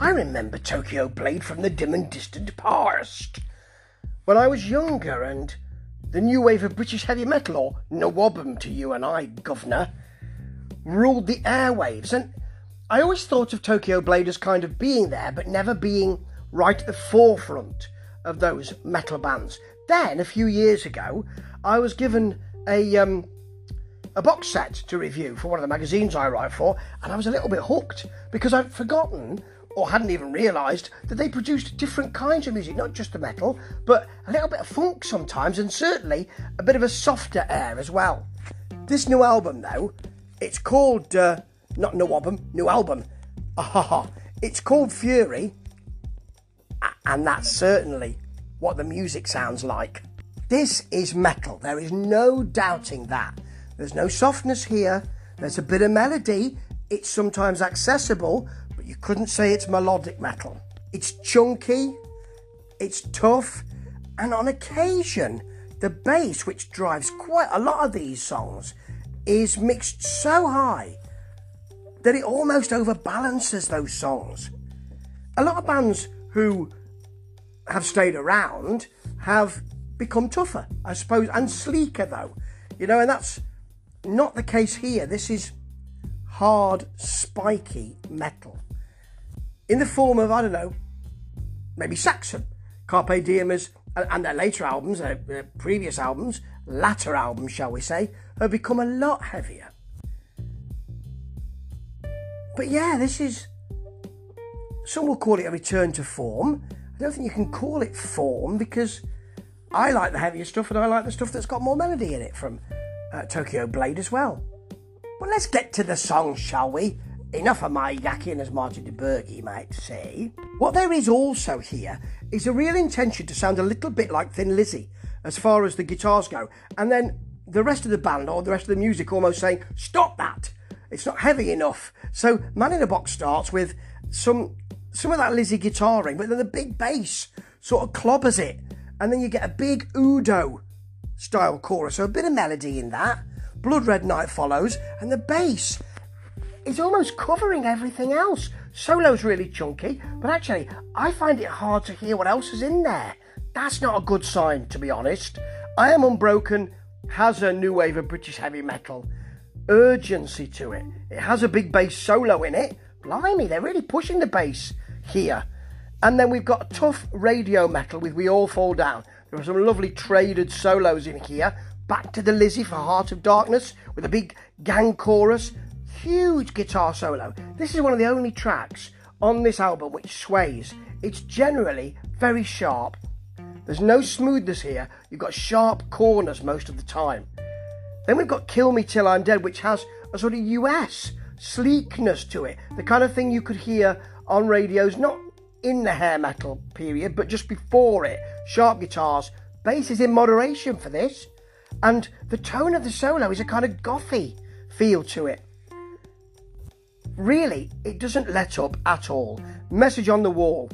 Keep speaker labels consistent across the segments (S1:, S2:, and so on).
S1: I remember Tokyo Blade from the dim and distant past. When I was younger and the new wave of British heavy metal, or NWOBHM to you and I, governor, ruled the airwaves. And I always thought of Tokyo Blade as kind of being there, but never being right at the forefront of those metal bands. Then, a few years ago, I was given a um, a box set to review for one of the magazines I write for, and I was a little bit hooked because I'd forgotten or hadn't even realised that they produced different kinds of music, not just the metal, but a little bit of funk sometimes, and certainly a bit of a softer air as well. This new album, though, it's called uh, not new album, new album. Ah, it's called Fury, and that's certainly what the music sounds like. This is metal. There is no doubting that. There's no softness here. There's a bit of melody. It's sometimes accessible, you couldn't say it's melodic metal. It's chunky, it's tough, and on occasion, the bass, which drives quite a lot of these songs, is mixed so high that it almost overbalances those songs. A lot of bands who have stayed around have become tougher, I suppose, and sleeker though. You know, and that's not the case here. This is hard, spiky metal. In the form of, I don't know, maybe Saxon, Carpe Diem is, and their later albums, their previous albums, latter albums, shall we say, have become a lot heavier. But yeah, this is. Some will call it a return to form. I don't think you can call it form because I like the heavier stuff and I like the stuff that's got more melody in it from uh, Tokyo Blade as well. But let's get to the song, shall we? Enough of my yakking, as Martin DiBergi might say. What there is also here is a real intention to sound a little bit like Thin Lizzy, as far as the guitars go, and then the rest of the band or the rest of the music almost saying, "Stop that! It's not heavy enough." So Man in a Box starts with some some of that Lizzy guitaring, but then the big bass sort of clobbers it, and then you get a big Udo style chorus, so a bit of melody in that. Blood Red Night follows, and the bass is almost covering everything else. Solo's really chunky, but actually, I find it hard to hear what else is in there. That's not a good sign, to be honest. I Am Unbroken has a new wave of British heavy metal urgency to it. It has a big bass solo in it. Blimey, they're really pushing the bass here. And then we've got tough radio metal with We All Fall Down. There are some lovely traded solos in here. Back to the Lizzy for Heart of Darkness with a big gang chorus. Huge guitar solo. This is one of the only tracks on this album which sways. It's generally very sharp. There's no smoothness here. You've got sharp corners most of the time. Then we've got Kill Me Till I'm Dead, which has a sort of US sleekness to it. The kind of thing you could hear on radios, not in the hair metal period, but just before it. Sharp guitars, bass is in moderation for this, and the tone of the solo is a kind of gothy feel to it. Really, it doesn't let up at all. Message on the wall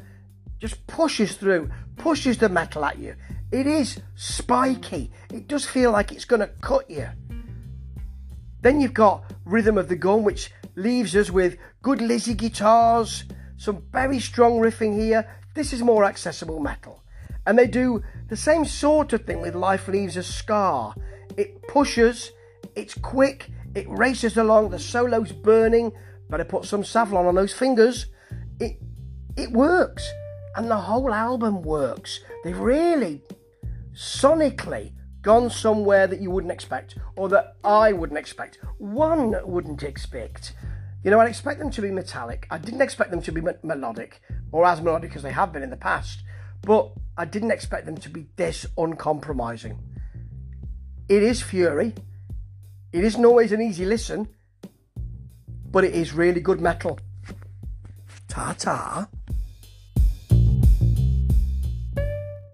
S1: just pushes through, pushes the metal at you. It is spiky. It does feel like it's going to cut you. Then you've got Rhythm of the Gun, which leaves us with good Lizzy guitars, some very strong riffing here. This is more accessible metal. And they do the same sort of thing with Life Leaves a Scar. It pushes, it's quick, it races along, the solo's burning. Better put some Savlon on those fingers. It it works. And the whole album works. They've really sonically gone somewhere that you wouldn't expect, or that I wouldn't expect. One wouldn't expect. You know, I'd expect them to be metallic. I didn't expect them to be me- melodic, or as melodic as they have been in the past, but I didn't expect them to be this uncompromising. It is Fury. It isn't always an easy listen, but it is really good metal. Ta ta.